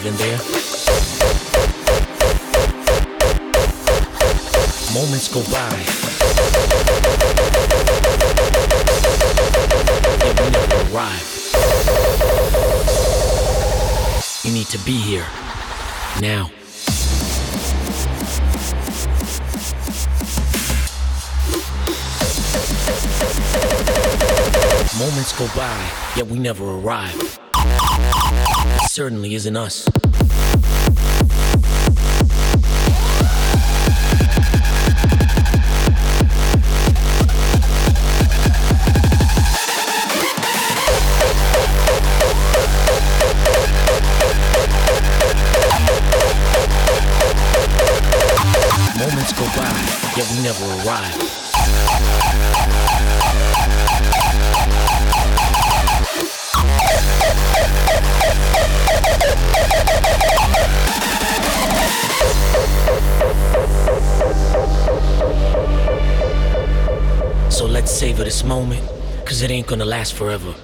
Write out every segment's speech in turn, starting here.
even there? Moments go by. Yet we never arrive. You need to be here. Now. Moments go by, yet we never arrive. Certainly isn't us. Moments go by, yet we never arrive. Savor this moment, cause it ain't gonna last forever.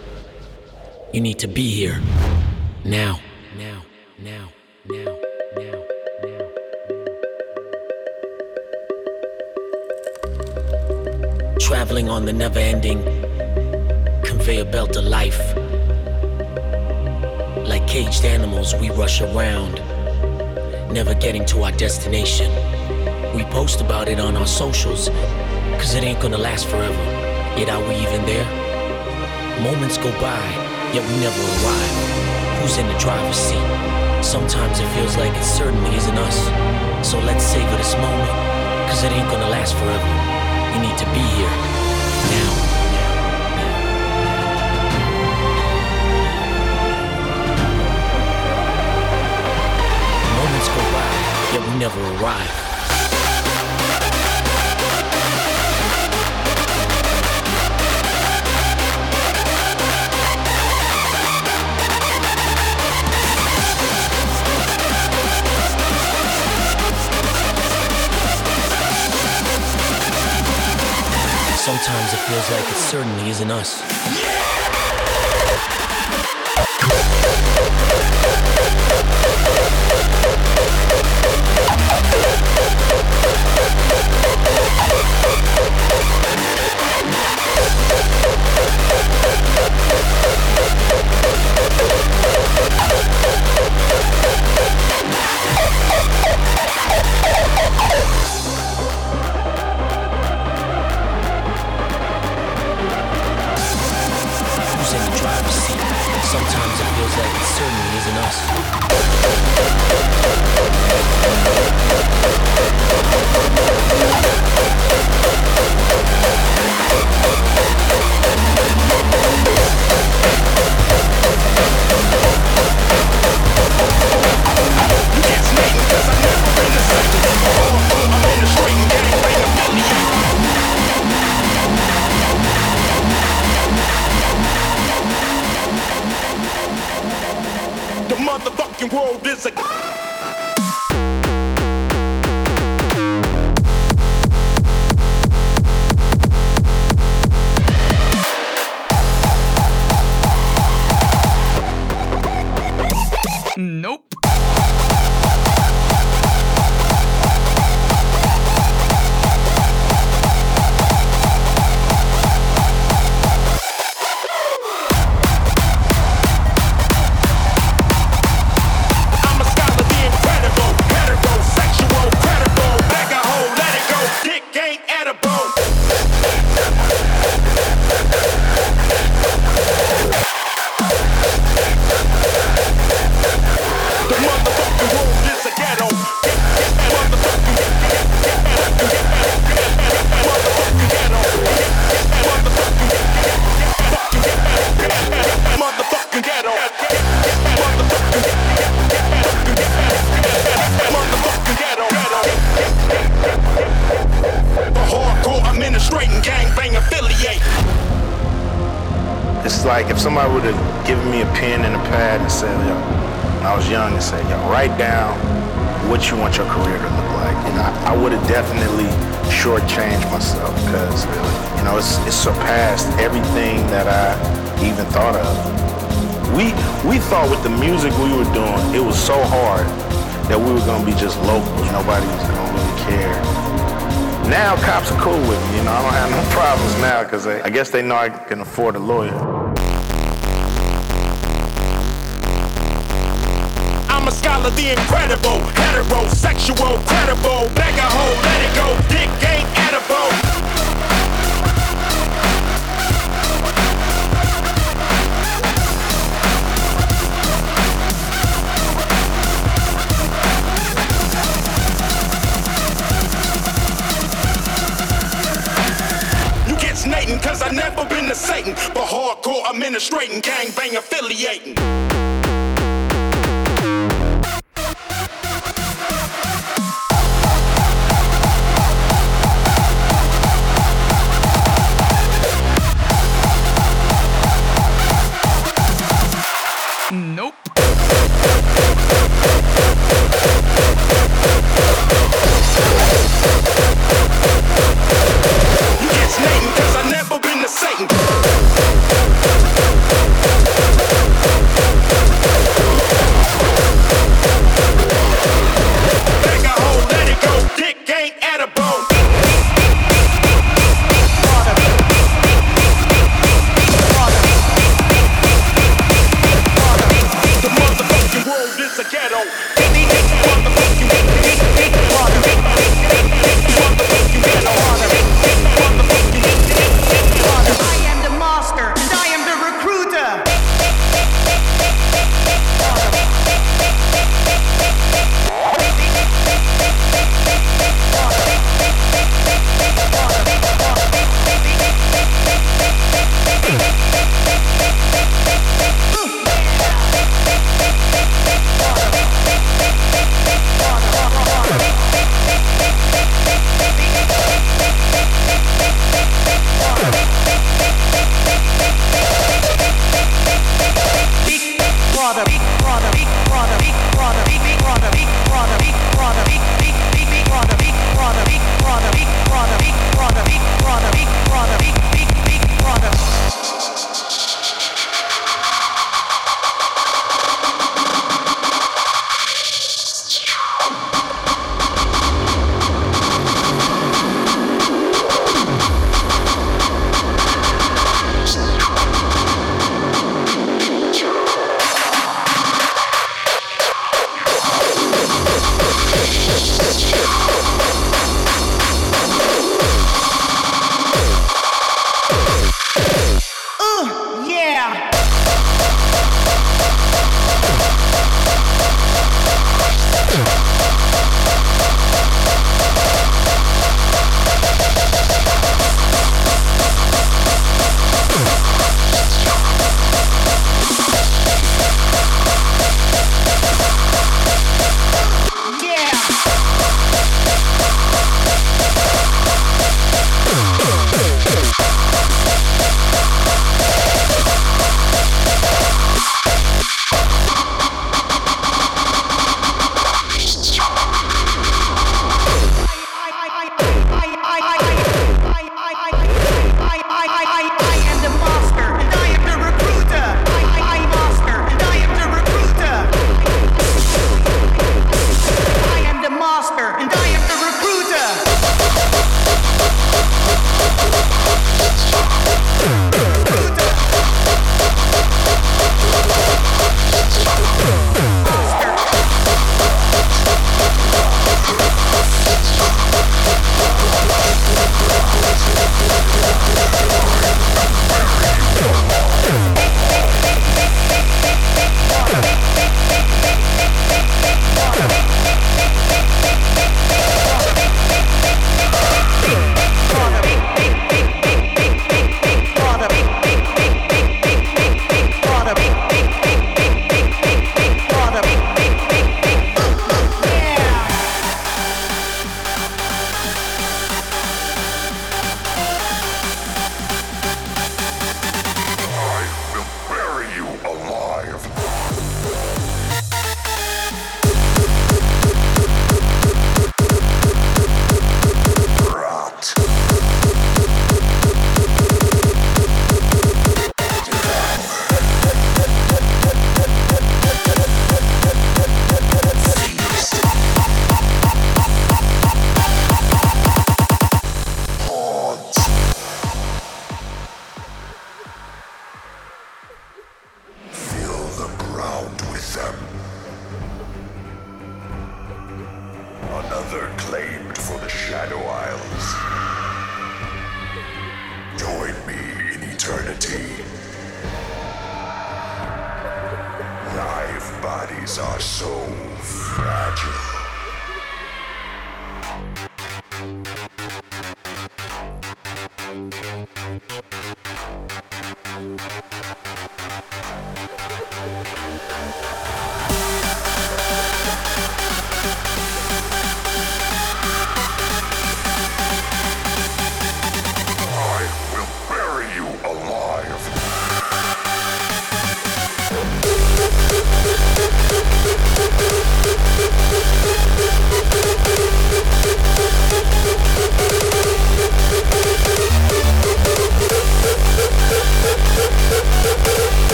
You need to be here. Now. Now. Now. Now. Now. Now. Traveling on the never ending conveyor belt of life. Like caged animals, we rush around, never getting to our destination. We post about it on our socials, cause it ain't gonna last forever. Yet are we even there? Moments go by, yet we never arrive. Who's in the driver's seat? Sometimes it feels like it certainly isn't us. So let's savor this moment, cause it ain't gonna last forever. You need to be here, now. Moments go by, yet we never arrive. Sometimes it feels like it certainly isn't us. Sometimes it feels like it certainly isn't us. know I can afford a lawyer. I'm a scholar, the incredible, heterosexual, credible, hoe, let it go, dick ain't edible. administrating, gang bang affiliating.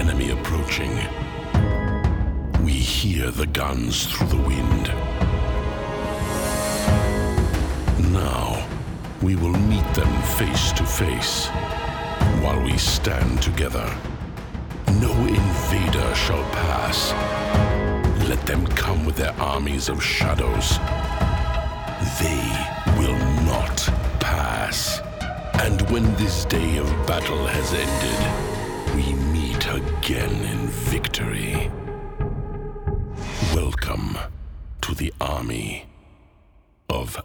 enemy approaching. We hear the guns through the wind. Now, we will meet them face to face while we stand together. No invader shall pass. Let them come with their armies of shadows. They will not pass. And when this day of battle has ended, again in victory. Welcome to the army of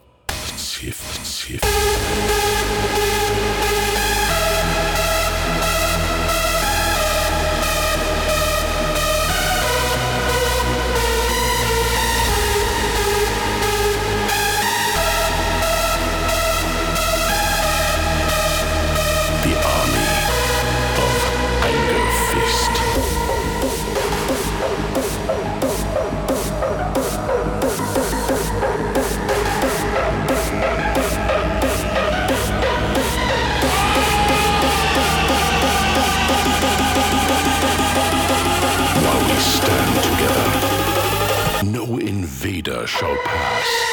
shall pass.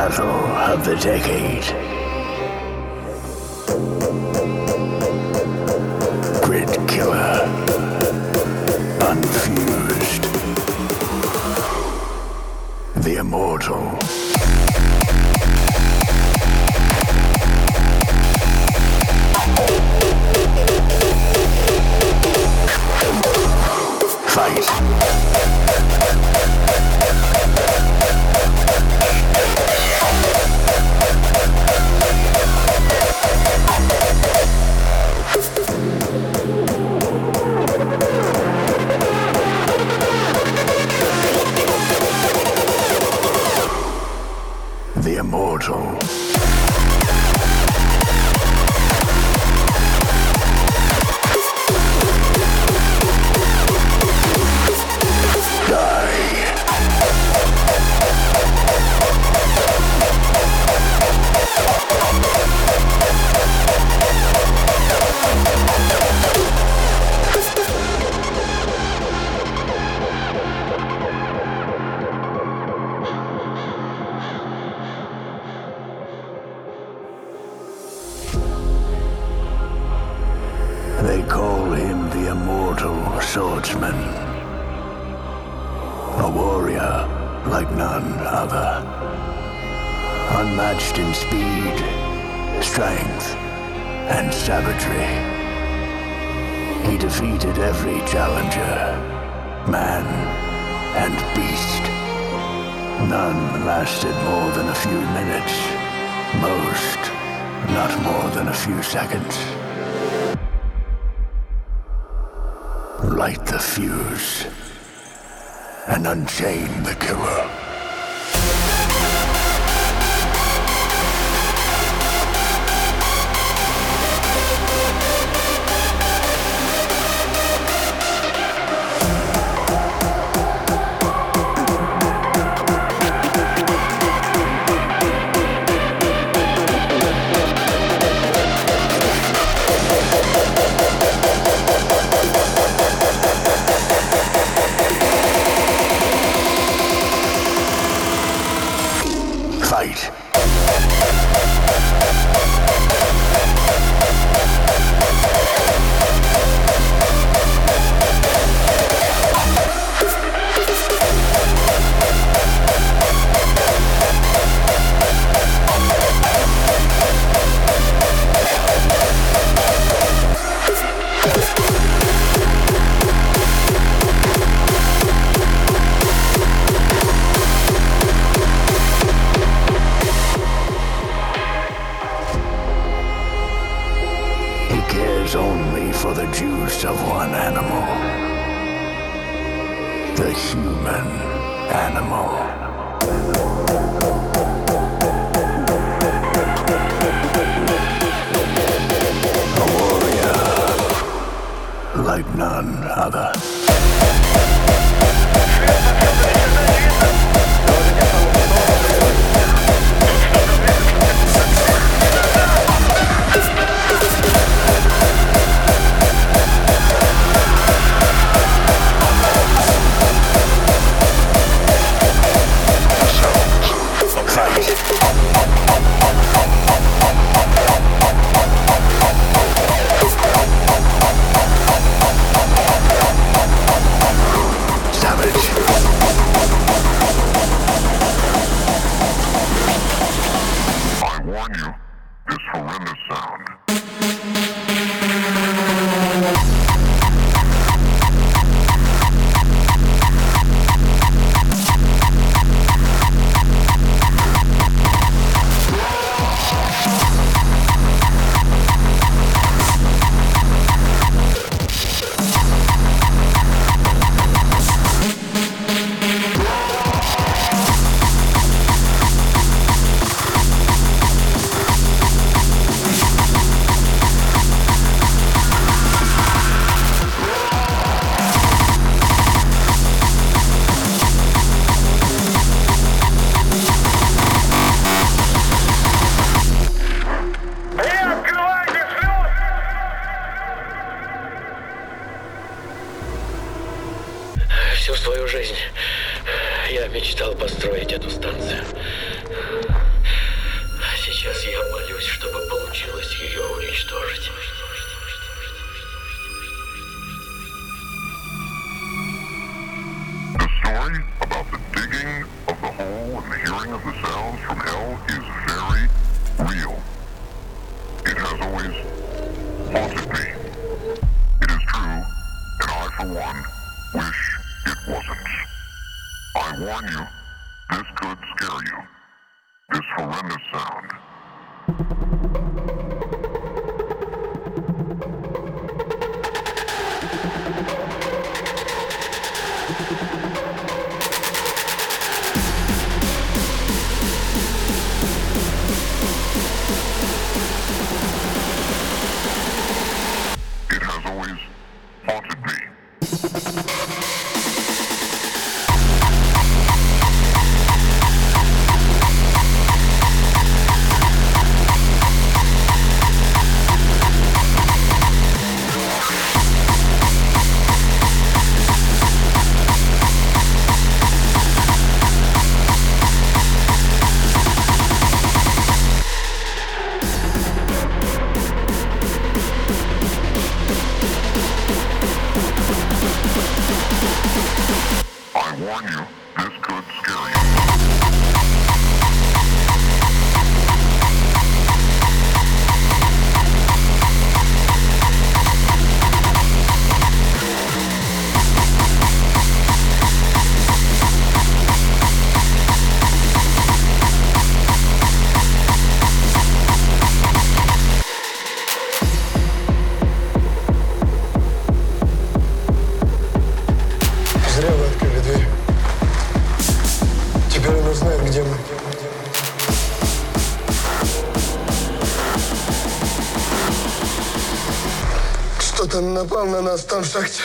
battle of the decade. Grid Killer. Unfused. The Immortal. light the fuse, and unchain the killer. остав в шахті.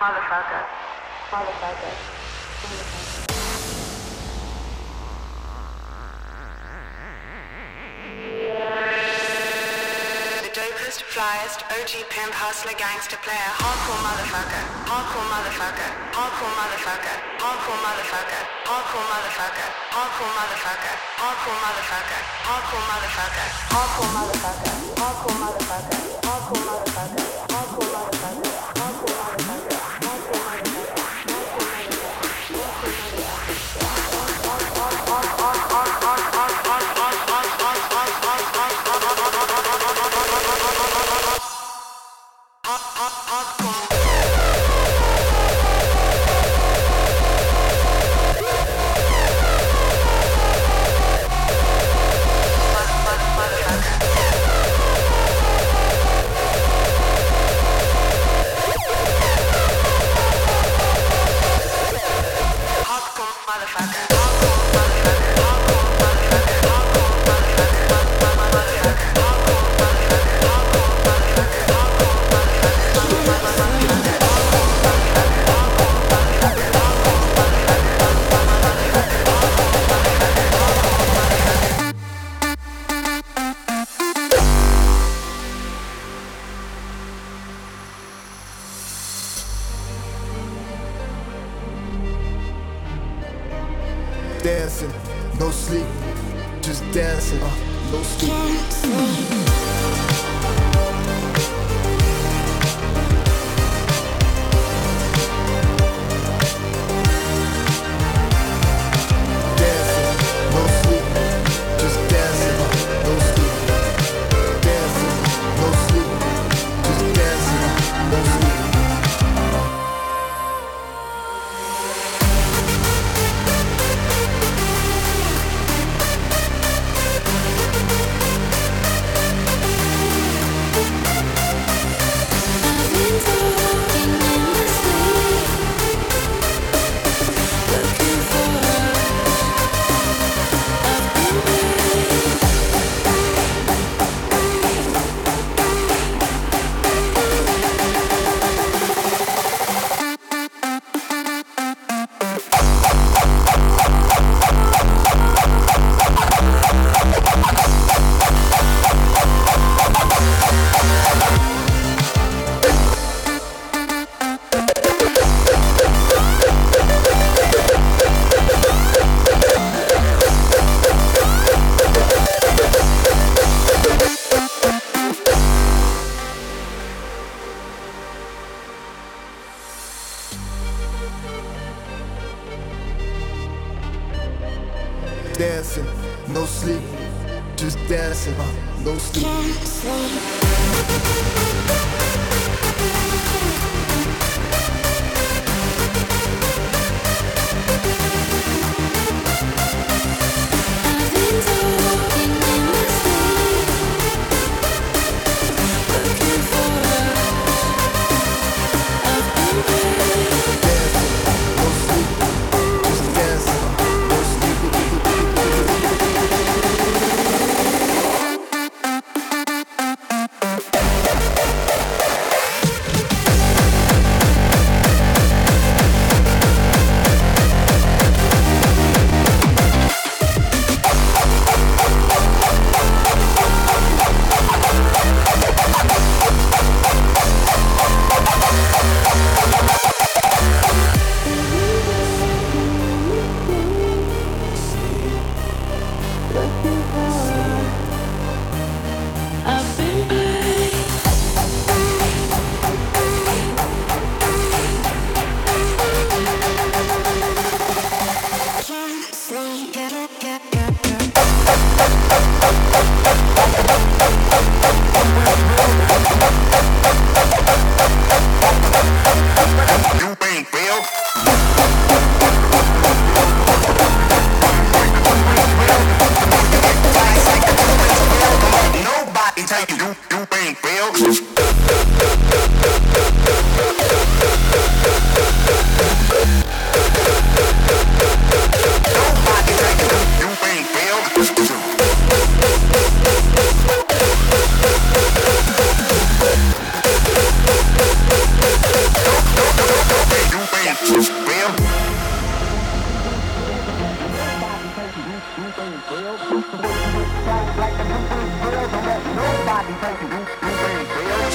Motherfucker. Motherfucker. The dopest, flyest, OG pimp, hustler, gangster player, hardcore motherfucker, hardcore motherfucker, hardcore motherfucker, hardcore motherfucker, hardcore motherfucker, hardcore motherfucker, hardcore motherfucker, hardcore motherfucker, hardcore motherfucker, hardcore motherfucker. dancing, no sleep, just dancing, uh, no sleep.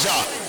Hardcore